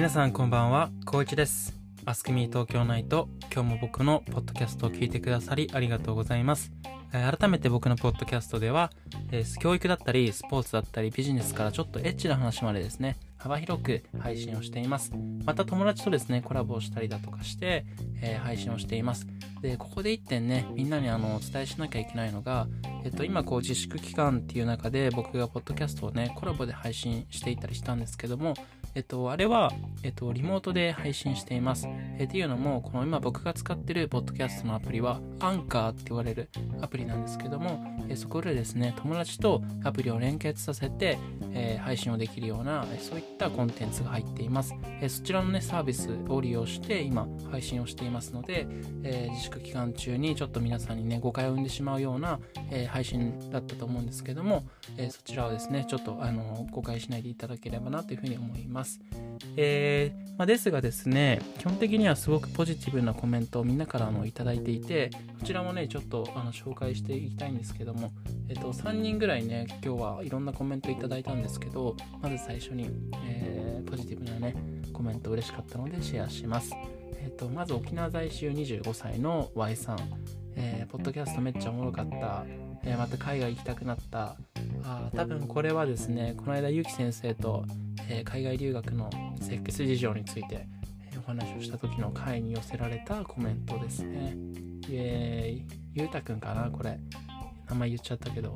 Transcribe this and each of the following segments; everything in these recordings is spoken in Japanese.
皆さんこんばんは、こういちです。アスクミー東京ナイト、今日も僕のポッドキャストを聞いてくださりありがとうございます。改めて僕のポッドキャストでは、え教育だったり、スポーツだったり、ビジネスからちょっとエッチな話までですね、幅広く配信をしています。また友達とですね、コラボをしたりだとかして、えー配信をしています。で、ここで一点ね、みんなにあの、お伝えしなきゃいけないのが、えっと、今こう自粛期間っていう中で僕がポッドキャストをね、コラボで配信していたりしたんですけども、えっと、あれは、えっと、リモートで配信しています。えっていうのも、この今僕が使ってるポッドキャストのアプリは、アンカーって言われるアプリなんですけども、えそこでですね、友達とアプリを連結させて、えー配信をできるような、そういったコンテンツが入っています。えそちらのね、サービスを利用して、今、配信をしていますので、えー自粛期間中にちょっと皆さんにね、誤解を生んでしまうような、えー配信だったと思うんですけども、えそちらをですね、ちょっとあの誤解しないでいただければなというふうに思います。えーまあ、ですがですね、基本的にはすごくポジティブなコメントをみんなからあのいただいていて、こちらもね、ちょっとあの紹介していきたいんですけども、えっと、3人ぐらいね、今日はいろんなコメントいただいたんですけど、まず最初に、えーポジティブなね、コメント嬉しかったのでシェアします。えっと、まず沖縄在住25歳の Y さん、えーポッドキャストめっちゃおもろかった、えまた海外行きたくなった、あ多分これはですね、この間ゆき先生と、え海外留学のセックス事情について、お話をした時の回に寄せられたコメントですね。イエーイ。ゆうたくんかなこれ。名前言っちゃったけど。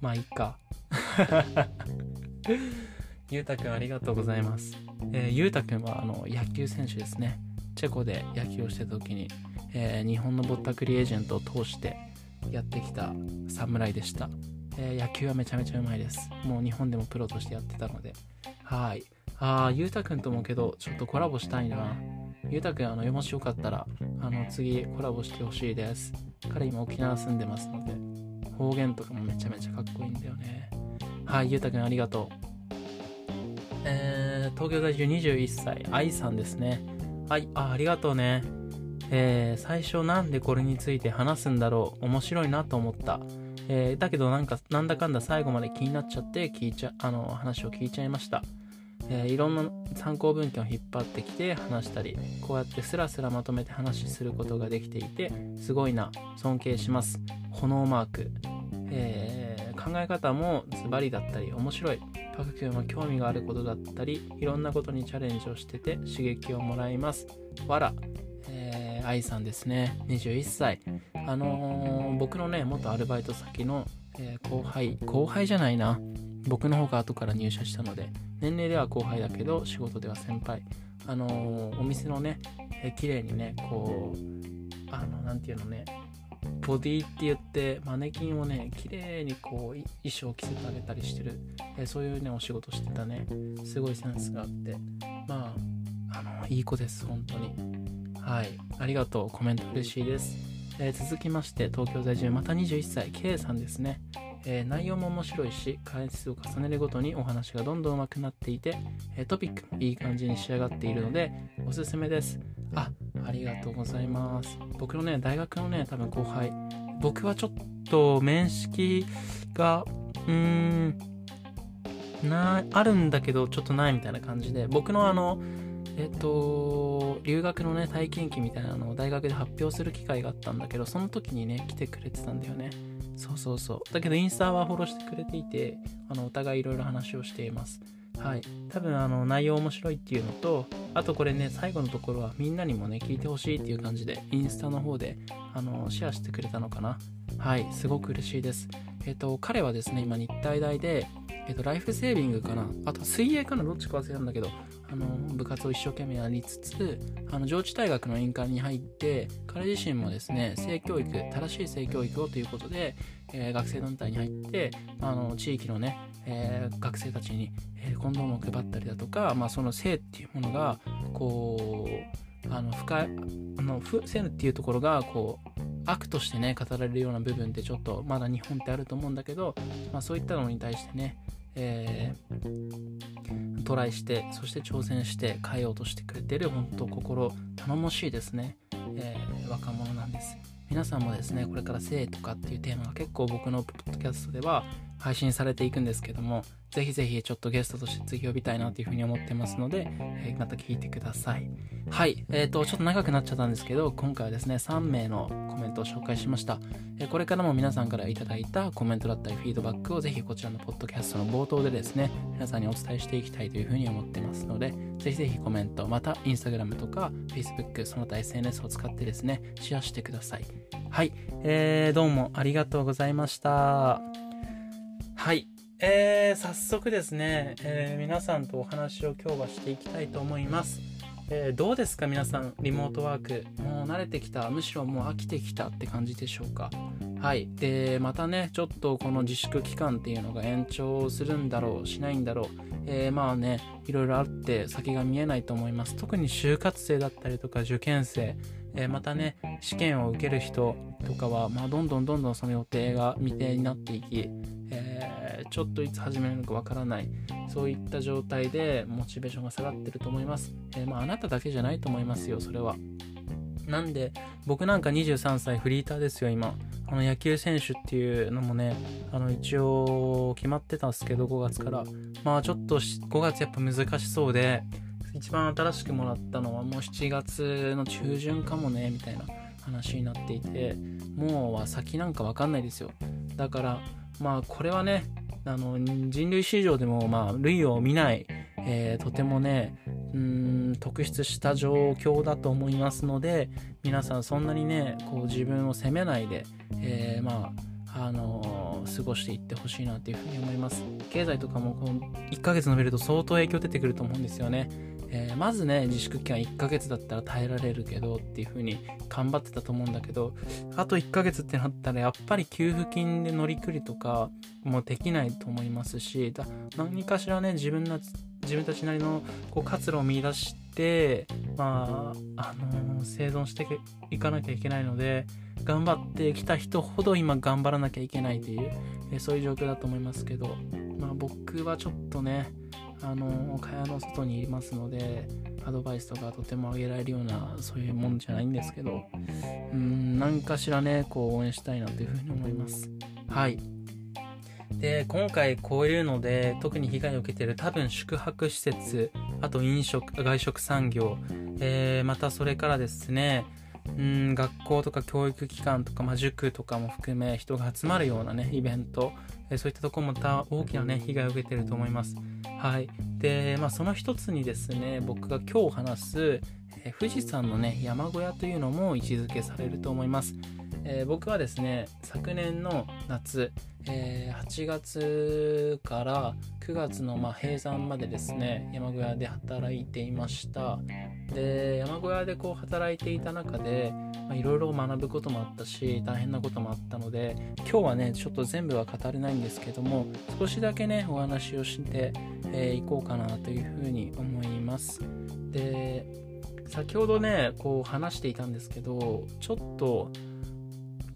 まあいいか。ゆうたくんありがとうございます。えーゆうたくんはあの野球選手ですね。チェコで野球をしてた時に、えー日本のぼったくりエージェントを通してやってきた侍でした。えー野球はめちゃめちゃうまいです。もう日本でもプロとしてやってたので。はい。ああ、ゆうたくんともけど、ちょっとコラボしたいな。ゆうたくん、あの、もしよかったら、あの、次コラボしてほしいです。彼今沖縄住んでますので、方言とかもめちゃめちゃかっこいいんだよね。はい、ゆうたくんありがとう。えー、東京在住21歳、愛さんですね。はい、あ、ありがとうね。えー、最初なんでこれについて話すんだろう面白いなと思った。えーだけどなんかなんだかんだ最後まで気になっちゃって聞いちゃあの話を聞いちゃいました、えーいろんな参考文献を引っ張ってきて話したりこうやってスラスラまとめて話することができていてすごいな。尊敬します。炎マーク、えー考え方もズバリだったり面白い。パク君は興味があることだったりいろんなことにチャレンジをしてて刺激をもらいます。わら、愛さんですね。21歳。あのー僕のね元アルバイト先の、えー後輩。後輩じゃないな。僕の方が後から入社したので。年齢では後輩だけど仕事では先輩。あのーお店のね、えー綺麗にねこうあのなんていうのねボディって言ってマネキンをね綺麗にこう衣装を着せてあげたりしてる、えーそういうねお仕事してたね。すごいセンスがあって。まああのいい子です本当に。はい、ありがとう。コメント嬉しいです。えー続きまして、東京在住、また21歳、K さんですね。えー内容も面白いし、回数を重ねるごとにお話がどんどん上手くなっていて、えートピックもいい感じに仕上がっているので、おすすめです。あ、ありがとうございます。僕のね、大学のね、多分後輩、僕はちょっと面識が、うーん、なあるんだけどちょっとないみたいな感じで僕のあのえっと留学のね体験記みたいなのを大学で発表する機会があったんだけどその時にね来てくれてたんだよね。そうそうそう。だけどインスタはフォローしてくれていてあのお互いいろいろ話をしています。はい。多分あの内容面白いっていうのとあとこれね最後のところはみんなにもね聞いてほしいっていう感じでインスタの方であのシェアしてくれたのかな。はい。すごく嬉しいです。えっと彼はですね今日体大でえっと、ライフセービングかな。あと水泳かな。どっちか忘れたんだけどあの部活を一生懸命やりつつあの上智大学の院間に入って彼自身もですね性教育正しい性教育をということで、えー学生団体に入ってあの地域のね、えー学生たちに、えーコンドームを配ったりだとか、まあ、その性っていうものがこうあの深いあの不性っていうところがこう悪としてね語られるような部分ってちょっとまだ日本ってあると思うんだけど、まあ、そういったのに対してね、えートライしてそして挑戦して変えようとしてくれてる本当心頼もしいですね、えー若者なんです。皆さんもですねこれから性とかっていうテーマが結構僕のポッドキャストでは配信されていくんですけども、ぜひぜひちょっとゲストとして次呼びたいなというふうに思ってますので、えー、また聞いてください。はい。えっ、ー、と、ちょっと長くなっちゃったんですけど、今回はですね、3名のコメントを紹介しました。えー、これからも皆さんからいただいたコメントだったりフィードバックをぜひこちらのポッドキャストの冒頭でですね、皆さんにお伝えしていきたいというふうに思ってますので、ぜひぜひコメント、また Instagram とか Facebook、その他 SNS を使ってですね、シェアしてください。はい。えー、どうもありがとうございました。はい。えー、早速ですね、えー、皆さんとお話を今日はしていきたいと思います。えー、どうですか？皆さん、リモートワーク。もう慣れてきた、むしろもう飽きてきたって感じでしょうか？はい。で、またね、ちょっとこの自粛期間っていうのが延長するんだろう、しないんだろう。えー、まあね、いろいろあって先が見えないと思います。特に就活生だったりとか受験生、えー、またね、試験を受ける人とかは、まあ、どんどんどんどんその予定が未定になっていき、えーちょっといつ始めるのかわからないそういった状態でモチベーションが下がってると思います、え、まあ、あなただけじゃないと思いますよそれは。なんで僕なんか23歳フリーターですよ今。あの野球選手っていうのもねあの一応決まってたんですけど5月から。まあちょっと5月やっぱ難しそうで一番新しくもらったのはもう7月の中旬かもねみたいな話になっていてもうは先なんかわかんないですよ。だからまあこれはねあの人類史上でも、まあ、類を見ない、えー、とてもねうん特筆した状況だと思いますので皆さんそんなにねこう自分を責めないで、えー、まああのー、過ごしていってほしいなというふうに思います。経済とかもこの1ヶ月伸びると相当影響出てくると思うんですよね。えー、まずね自粛期間1ヶ月だったら耐えられるけどっていう風に頑張ってたと思うんだけどあと1ヶ月ってなったらやっぱり給付金で乗りくりとかもできないと思いますしだ何かしらね自分な自分たちなりのこう活路を見出してまああのー、生存していかなきゃいけないので頑張ってきた人ほど今頑張らなきゃいけないという、えー、そういう状況だと思いますけどまあ僕はちょっとねあの蚊帳の外にいますのでアドバイスとかとてもあげられるようなそういうもんじゃないんですけどうん何かしらねこう応援したいなというふうに思います。はい。で今回こういうので特に被害を受けてる多分宿泊施設あと飲食外食産業、えー、またそれからですねうん学校とか教育機関とか、まあ、塾とかも含め人が集まるようなねイベント、え、そういったところもた大きなね被害を受けてると思います。はい。でまあその一つにですね僕が今日話す、富士山のね山小屋というのも位置づけされると思います。えー、僕はですね昨年の夏、えー、8月から9月のまあ閉山までですね山小屋で働いていました。で山小屋でこう働いていた中でいろいろ学ぶこともあったし大変なこともあったので今日はねちょっと全部は語れないんですけども少しだけねお話をしてい、えー、こうかなというふうに思います。で先ほどねこう話していたんですけどちょっと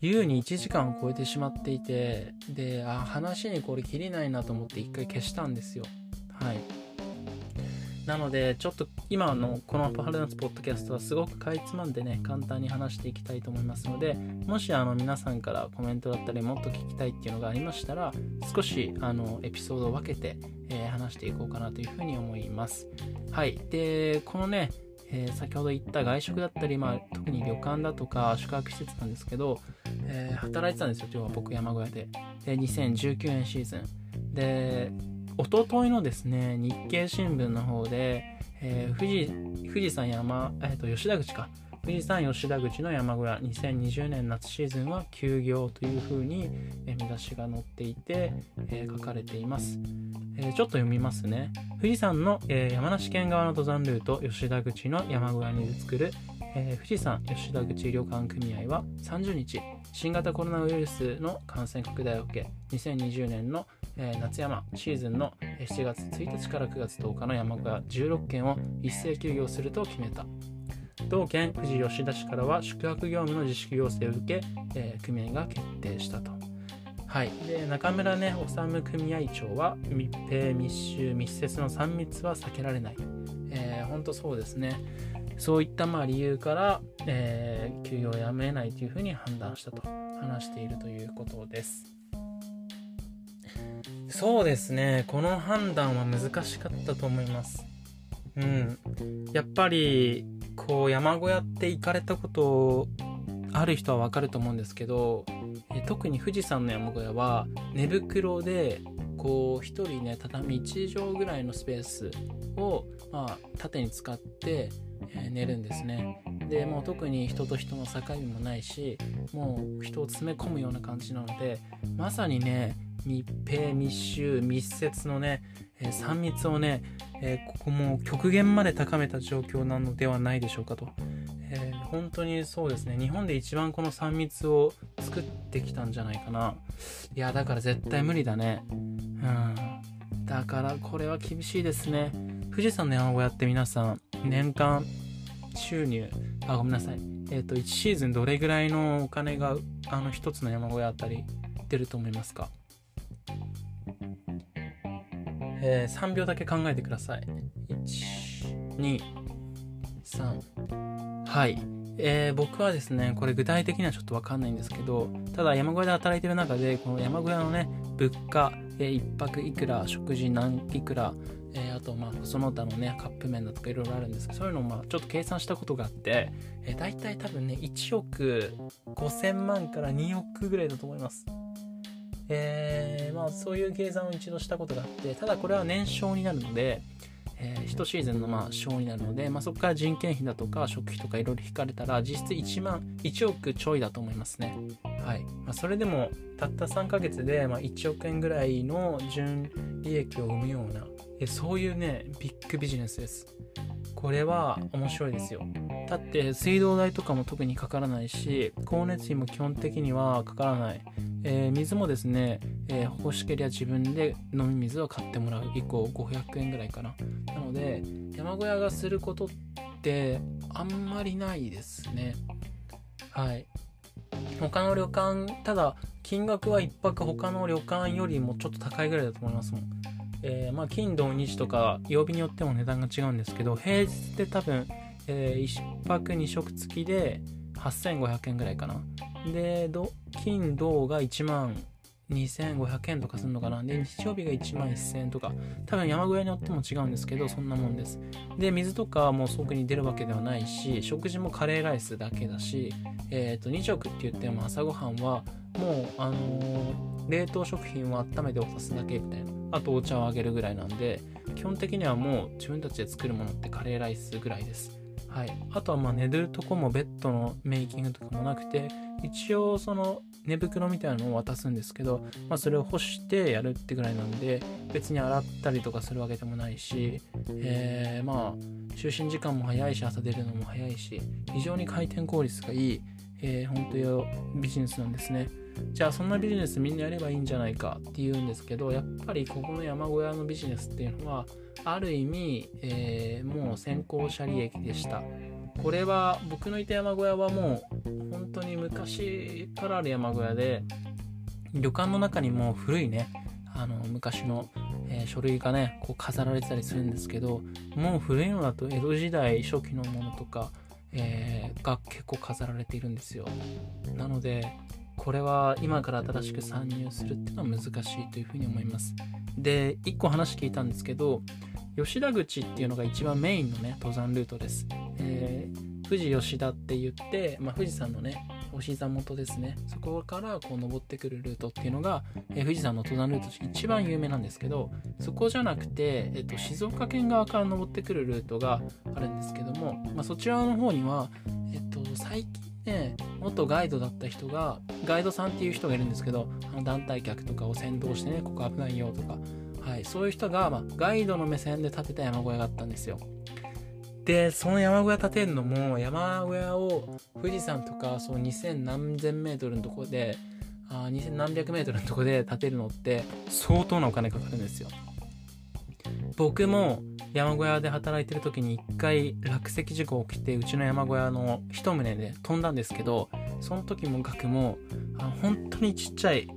優に1時間を超えてしまっていてであ話にこれ切れないなと思って一回消したんですよ。はい。なのでちょっと今のこのパハルナツポッドキャストはすごくかいつまんでね簡単に話していきたいと思いますのでもしあの皆さんからコメントだったりもっと聞きたいっていうのがありましたら少しあのエピソードを分けて、えー、話していこうかなというふうに思います。はい。でこのねえー、先ほど言った外食だったり、まあ、特に旅館だとか宿泊施設なんですけど、えー、働いてたんですよ、今日は僕山小屋で。で、2019年シーズン。で、おとといのですね、日経新聞の方で、えー、富士、富士山山、えっ、と、吉田口か。富士山吉田口の山小屋。2020年夏シーズンは休業というふうに、見出しが載っていて、えー、書かれています、えー、ちょっと読みますね。富士山の、えー、山梨県側の登山ルート吉田口の山小屋に作る、え富士山吉田口旅館組合は30日新型コロナウイルスの感染拡大を受け2020年の、え夏山シーズンの7月1日から9月10日の山小屋16件を一斉休業すると決めた。同県富士吉田市からは宿泊業務の自粛要請を受け、えー、組合が決定したと。はい、で中村ね修組合長は密閉密集密接の3密は避けられない、えー、本当そうですね。そういったまあ理由から、えー、休業をやめないというふうに判断したと話しているということです。そうですね。この判断は難しかったと思います。うん。やっぱりこう山小屋って行かれたことある人はわかると思うんですけどえ特に富士山の山小屋は寝袋でこう1人ね畳1畳ぐらいのスペースを、まあ、縦に使って、え、寝るんですね。でもう特に人と人の境目もないしもう人を詰め込むような感じなのでまさにね密閉密集密接のね、えー、3密をね、え、ここも極限まで高めた状況なのではないでしょうかと、えー、本当にそうですね。日本で一番この3密を作ってきたんじゃないかな。いやだから絶対無理だね。うん。だからこれは厳しいですね。富士山の山小屋って皆さん年間収入あごめんなさい。えっ、ー、と1シーズンどれぐらいのお金があの1つの山小屋あたり出ると思いますか？えー、3秒だけ考えてください。1、2、3。はい。えー、僕はですね、これ具体的にはちょっとわかんないんですけど、ただ山小屋で働いてる中で、この山小屋のね、物価、えー、1泊いくら、食事何いくら、えー、あと、まあ、その他のね、カップ麺だとかいろいろあるんですけど、そういうのをまあ、ちょっと計算したことがあって、えー、大体多分ね、1億5000万から2億ぐらいだと思います。えー、まあ、そういう計算を一度したことがあってただこれは年商になるので、えー、1シーズンのまあ賞になるので、まあ、そこから人件費だとか食費とかいろいろ引かれたら実質1万1億ちょいだと思いますね。はいまあ、それでもたった3ヶ月でまあ1億円ぐらいの純利益を生むようなそういうねビッグビジネスです。これは面白いですよ。だって水道代とかも特にかからないし光熱費も基本的にはかからない。えー、水もですね、えー、欲しければ自分で飲み水を買ってもらう。以降500円ぐらいかな。なので山小屋がすることってあんまりないですね。はい。他の旅館ただ金額は1泊他の旅館よりもちょっと高いぐらいだと思いますもん。えー、まあ金土日とか曜日によっても値段が違うんですけど平日で多分、えー、1泊2食付きで8500円ぐらいかな。で、金、土が1万2500円とかするのかな？で、日曜日が1万1000円とか。多分山小屋によっても違うんですけど、そんなもんです。で、水とかもうくに出るわけではないし、食事もカレーライスだけだし、えっ、ー、と、2食って言っても朝ごはんは、もう、あのー、冷凍食品を温めて渡すだけみたいな。あとお茶をあげるぐらいなんで、基本的にはもう自分たちで作るものってカレーライスぐらいです。はい。あとはまあ寝るとこもベッドのメイキングとかもなくて、一応その寝袋みたいなのを渡すんですけど、まあ、それを干してやるってぐらいなんで別に洗ったりとかするわけでもないし、えー、まあ就寝時間も早いし朝出るのも早いし非常に回転効率がいい、えー、本当よビジネスなんですね。じゃあそんなビジネスみんなやればいいんじゃないかっていうんですけどやっぱりここの山小屋のビジネスっていうのはある意味、えー、もう先行者利益でした。これは僕のいた山小屋はもう本当に昔からある山小屋で旅館の中にも古いねあの昔の、えー、書類がねこう飾られてたりするんですけどもう古いのだと江戸時代初期のものとか、えー、が結構飾られているんですよ。なのでこれは今から新しく参入するっていうのは難しいというふうに思います。で1個話聞いたんですけど吉田口っていうのが一番メインのね登山ルートです、えー、富士吉田って言って、まあ、富士山のねお膝元ですねそこからこう登ってくるルートっていうのが、えー、富士山の登山ルートとして一番有名なんですけどそこじゃなくて、えーと、静岡県側から登ってくるルートがあるんですけども、まあ、そちらの方には、えーと、と最近ね元ガイドだった人がガイドさんっていう人がいるんですけどあの団体客とかを先導してねここ危ないよとかはい、そういう人が、まあ、ガイドの目線で建てた山小屋があったんですよ。で、その山小屋建てるのも、山小屋を富士山とか、そう2000何千メートルのとこで、あ2000何百メートルのとこで建てるのって相当なお金かかるんですよ。僕も山小屋で働いてる時に一回落石事故起きてうちの山小屋の一棟で飛んだんですけどその時も額もあ本当にちっちゃい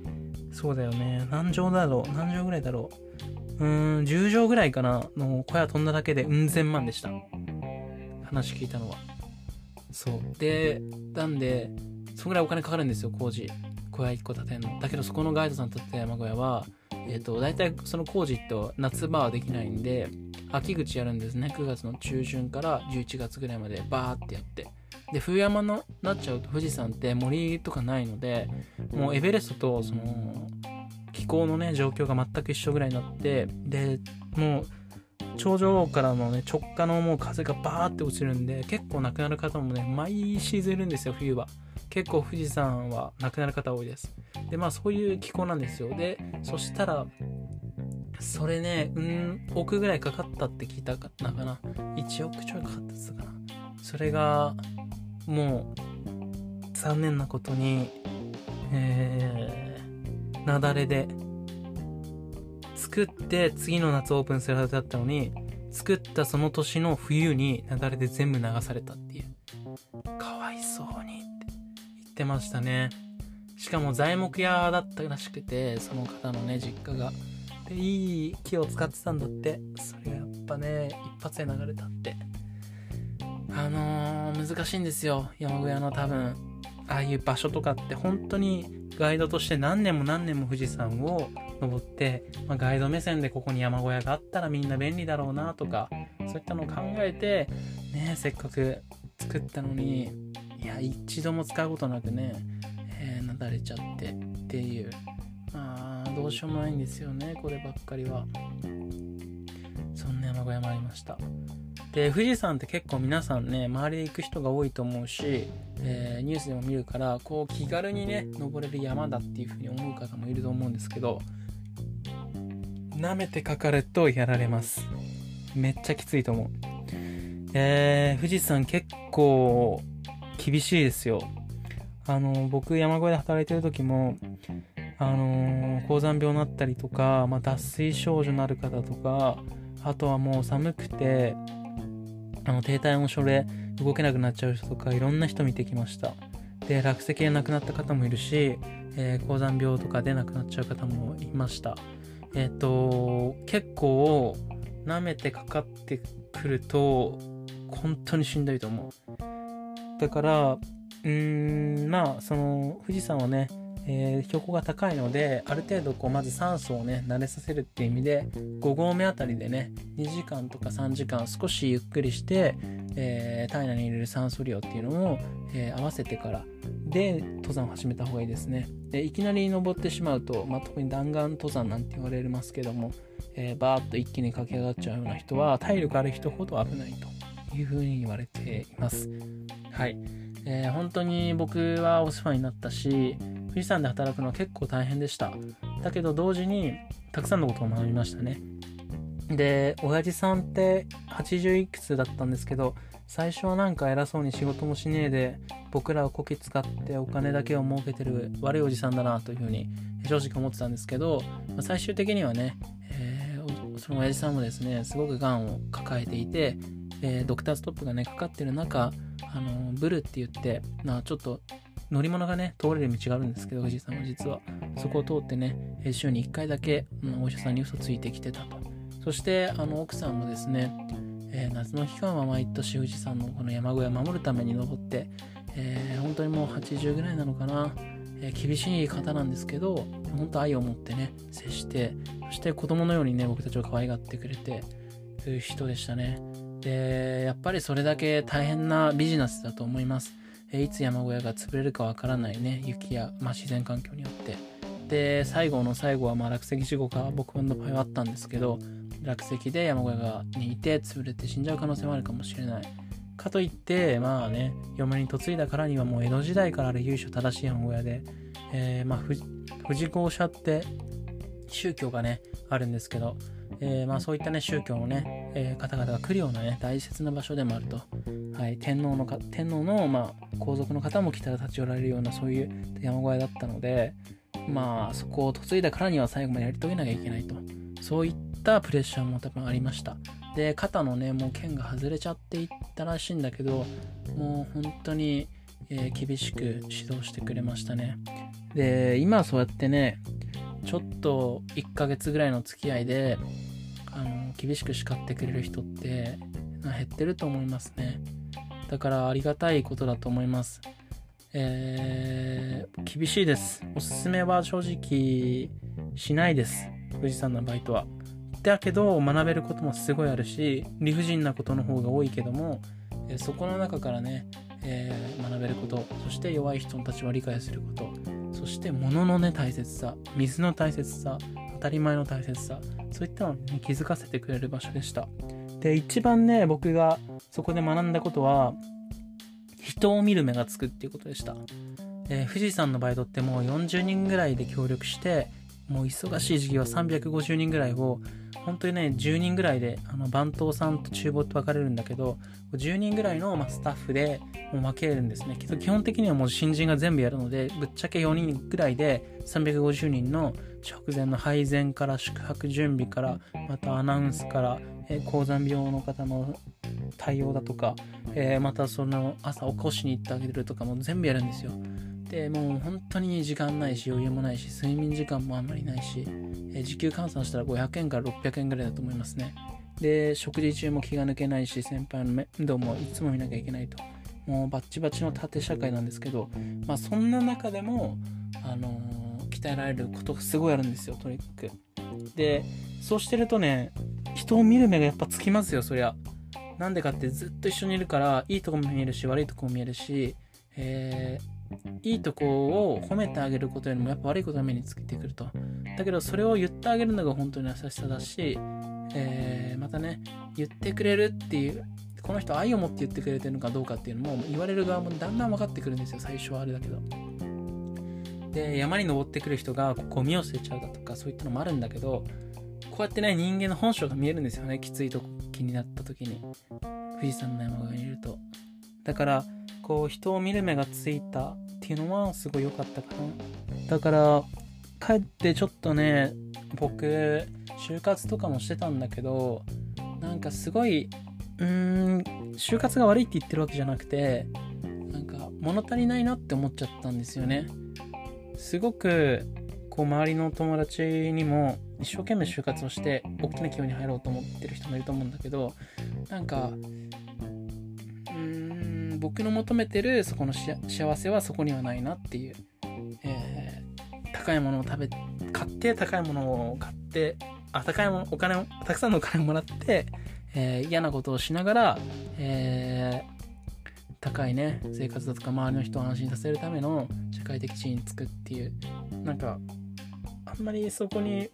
そうだよね何畳だろう何畳ぐらいだろううーん、10畳ぐらいかなの小屋飛んだだけでうん千万でした。話聞いたのは。そう。で、なんで、そんぐらいお金かかるんですよ、工事。小屋1個建てんの。だけどそこのガイドさん建てた山小屋は、えっ、ー、と、大体その工事って夏場はできないんで、秋口やるんですね。9月の中旬から11月ぐらいまでバーってやって。で、冬山のなっちゃうと富士山って森とかないので、もうエベレストとその気候のね、状況が全く一緒ぐらいになって、で、もう頂上からのね、直下のもう風がバーって落ちるんで、結構亡くなる方もね、毎シーズンいるんですよ、冬は。結構富士山は亡くなる方多いです。で、まあそういう気候なんですよ。で、そしたら、それね、うん、億ぐらいかかったって聞いたかなかな。1億ちょいかかったっつかな。それが、もう、残念なことに、えー、雪崩で、作って次の夏オープンするはずだったのに、作ったその年の冬に雪崩で全部流されたっていう。かわいそうにって言ってましたね。しかも材木屋だったらしくて、その方のね、実家が。で、いい木を使ってたんだって。それがやっぱね、一発で流れたって。あのー、難しいんですよ。山小屋の多分、ああいう場所とかって本当にガイドとして何年も何年も富士山を登って、まあ、ガイド目線でここに山小屋があったらみんな便利だろうなとか、そういったのを考えて、ね、せっかく作ったのに、いや、一度も使うことなくね、えー、なだれちゃってっていう、まあ、どうしようもないんですよね、こればっかりは。そんな山小屋もありました。で、富士山って結構皆さんね、周りで行く人が多いと思うし、えー、ニュースでも見るから、こう気軽にね、登れる山だっていう風に思う方もいると思うんですけど、舐めてかかるとやられます。めっちゃきついと思う。えー、富士山結構厳しいですよ。あの、僕山小屋で働いてる時も、あの高山病になったりとか、まあ、脱水症状のある方とか、あとはもう寒くて、あの、低体温症で動けなくなっちゃう人とか、いろんな人見てきました。で、落石で亡くなった方もいるし、えー、高山病とかで亡くなっちゃう方もいました。えっ、ー、と、結構、舐めてかかってくると、本当にしんどいと思う。だから、うーん、まあ、その、富士山はね、えー、標高が高いので、ある程度こう、まず酸素をね、慣れさせるっていう意味で、5合目あたりでね、2時間とか3時間少しゆっくりして、えー、体内に入れる酸素量っていうのを、えー、合わせてからで登山を始めた方がいいですね。でいきなり登ってしまうと、まあ、特に弾丸登山なんて言われますけども、えー、バーッと一気に駆け上がっちゃうような人は体力ある人ほど危ないというふうに言われています。はい。えー、本当に僕はお世話になったし、富士山で働くのは結構大変でした。だけど同時にたくさんのことを学びましたね。で、親父さんって80いくつだったんですけど、最初はなんか偉そうに仕事もしねえで、僕らをこき使ってお金だけを儲けてる悪いおじさんだなというふうに正直思ってたんですけど、最終的にはね、えー、その親父さんもですね、すごく癌を抱えていて、えー、ドクターストップがね、かかってる中、あのブルって言って、まあ、ちょっと乗り物がね、通れる道があるんですけど、藤井さんは実は。そこを通ってね、週に1回だけ、うん、お医者さんに嘘ついてきてたと。そして、あの、奥さんもですね、えー、夏の期間は毎年富士山のこの山小屋を守るために登って、えー、本当にもう80ぐらいなのかな、えー、厳しい方なんですけど、本当愛を持ってね、接して、そして子供のようにね、僕たちを可愛がってくれて、いう人でしたね。で、やっぱりそれだけ大変なビジネスだと思います。えいつ山小屋が潰れるかわからないね、雪や、まあ、自然環境によって。で、最後の最後はまあ落石事故が僕の場合はあったんですけど、落石で山小屋がにいて潰れて死んじゃう可能性もあるかもしれない。かといって、まあね、嫁に嫁いだからにはもう江戸時代からある由緒正しい山小屋で、えー、まあ、富士講社って宗教がね、あるんですけど、えー、まあそういったね、宗教のね、えー、方々が来るようなね、大切な場所でもあると。はい、天皇のか、天皇の、まあ、皇族の方も来たら立ち寄られるような、そういう山小屋だったので、まあ、そこを嫁いだからには最後までやり遂げなきゃいけないと。そういったプレッシャーも多分ありました。で、肩のね、もう剣が外れちゃっていったらしいんだけど、もう本当に、えー、厳しく指導してくれましたね。で、今そうやってね、ちょっと1ヶ月ぐらいの付き合いで、あの、厳しく叱ってくれる人って減ってると思いますね。だからありがたいことだと思います。えー、厳しいです。おすすめは正直しないです。富士山のバイトは。だけど学べることもすごいあるし理不尽なことの方が多いけども、そこの中からね、えー、学べることそして弱い人たちは理解することそして物のね大切さ水の大切さたり前の大切さ。そういったのに気づかせてくれる場所でした。で一番ね僕がそこで学んだことは人を見る目がつくっていうことでした、えー、富士山のバイトってもう40人ぐらいで協力してもう忙しい時期は350人ぐらいを本当にね10人ぐらいであの番頭さんと厨房って分かれるんだけど10人ぐらいの、ま、スタッフでもう分けるんですね。けど基本的にはもう新人が全部やるのでぶっちゃけ4人ぐらいで350人の直前の配膳から宿泊準備からまたアナウンスから、えー、高山病の方の対応だとか、えー、またその朝起こしに行ってあげるとかも全部やるんですよ。でもう本当に時間ないし余裕もないし睡眠時間もあんまりないし、え、時給換算したら500円から600円ぐらいだと思いますね。で食事中も気が抜けないし先輩の面倒もいつも見なきゃいけないと。もうバッチバチの縦社会なんですけどまあそんな中でもあのー、鍛えられることがすごいあるんですよとにかくでそうしてるとね人を見る目がやっぱつきますよそりゃなんでかってずっと一緒にいるからいいとこも見えるし悪いとこも見えるし、えーいいとこを褒めてあげることよりもやっぱ悪いことが目につけてくると。だけどそれを言ってあげるのが本当に優しさだし、えー、またね、言ってくれるっていう、この人愛を持って言ってくれてるのかどうかっていうのも言われる側もだんだん分かってくるんですよ、最初はあれだけど。で、山に登ってくる人がゴミを捨てちゃうだとかそういったのもあるんだけど、こうやってね、人間の本性が見えるんですよね、きついと気になった時に。富士山の山が見ると。だから、こう人を見る目がついたっていうのはすごい良かったかな。だから帰ってちょっとね、僕、就活とかもしてたんだけど、なんかすごい、うーん、就活が悪いって言ってるわけじゃなくて、なんか物足りないなって思っちゃったんですよね。すごく、こう周りの友達にも一生懸命就活をして大きな企業に入ろうと思ってる人もいると思うんだけどなんか僕の求めてるそこの幸せはそこにはないなっていう、えー、高いものを食べ買って高いものを買ってあ高いものお金をたくさんのお金をもらって、えー、嫌なことをしながら、えー、高いね生活だとか周りの人を安心させるための社会的地位につくっていうなんかあんまりそこに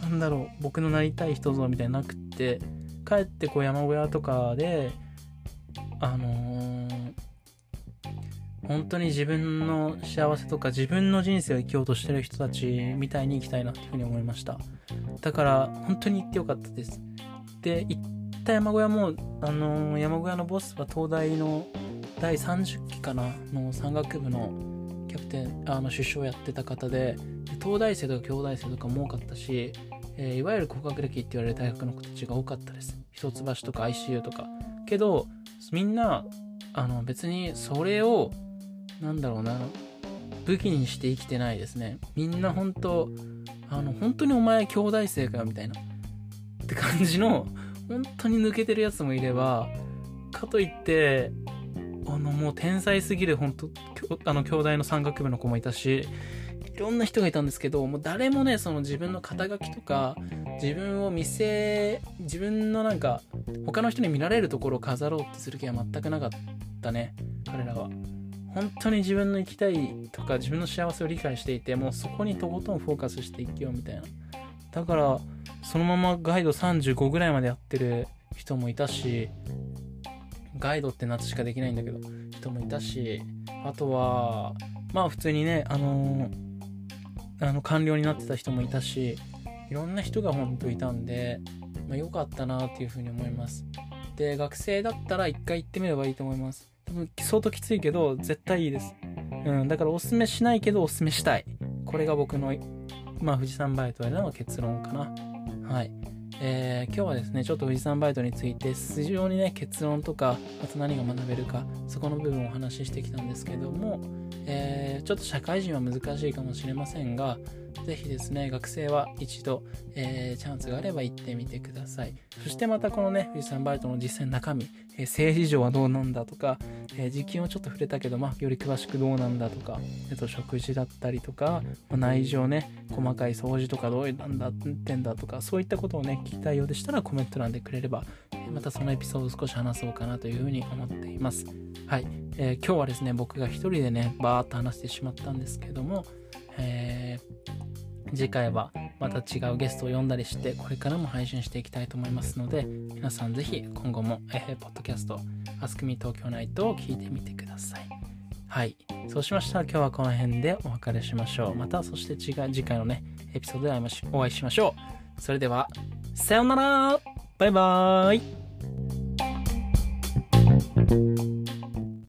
なんだろう僕のなりたい人像みたいになくって帰ってこう山小屋とかであのー、本当に自分の幸せとか自分の人生を生きようとしてる人たちみたいに生きたいなっていうふうに思いました。だから本当に行ってよかったです。で行った山小屋も、あのー、山小屋のボスは東大の第30期かな？の山岳部のキャプテンあの首相やってた方で東大生とか京大生とかも多かったし、えー、いわゆる高学歴って言われる大学の子たちが多かったです。一橋とか ICU とか。けどみんなあの別にそれをなんだろうな武器にして生きてないですね。みんな本当あの本当にお前兄弟生かよみたいな。って感じの本当に抜けてるやつもいればかといってあのもう天才すぎる本当あの兄弟の山岳部の子もいたしいろんな人がいたんですけどもう誰もねその自分の肩書きとか自分を見せ自分のなんか他の人に見られるところを飾ろうってする気は全くなかったね彼らは。本当に自分の生きたいとか自分の幸せを理解していてもうそこにとことんフォーカスしていきようみたいな。だからそのままガイド35ぐらいまでやってる人もいたしガイドって夏しかできないんだけど人もいたしあとはまあ普通にねあのー、あの官僚になってた人もいたしいろんな人が本当いたんでまあ、良かったなっていうふうに思います。で、学生だったら一回行ってみればいいと思います。多分相当きついけど、絶対いいです。うん、だからおすすめしないけどおすすめしたい。これが僕の、まあ、富士山バイトへの結論かな。はい。えー、今日はですね、ちょっと富士山バイトについて、非常にね、結論とか、あと何が学べるか、そこの部分をお話ししてきたんですけども、えー、ちょっと社会人は難しいかもしれませんが、ぜひですね、学生は一度、えー、チャンスがあれば行ってみてください。そしてまたこのね、富士山バイトの実践中身、えー、政治上はどうなんだとか、えー、実験をちょっと触れたけど、まあ、より詳しくどうなんだとか、えっと、食事だったりとか、まあ、内情ね、細かい掃除とかどうなんだってんだとか、そういったことをね、聞きたいようでしたらコメント欄でくれれば、またそのエピソードを少し話そうかなというふうに思っています。はい。えー、今日はですね、僕が一人でね、バーっと話してしまったんですけども、えー、次回はまた違うゲストを呼んだりしてこれからも配信していきたいと思いますので皆さん是非今後も、えー、ポッドキャスト「アスクミ東京ナイト」を聞いてみてください。はい。そうしました。ら今日はこの辺でお別れしましょう。またそして次回のねエピソードでお会いしましょう。それではさようなら。バイバーイ。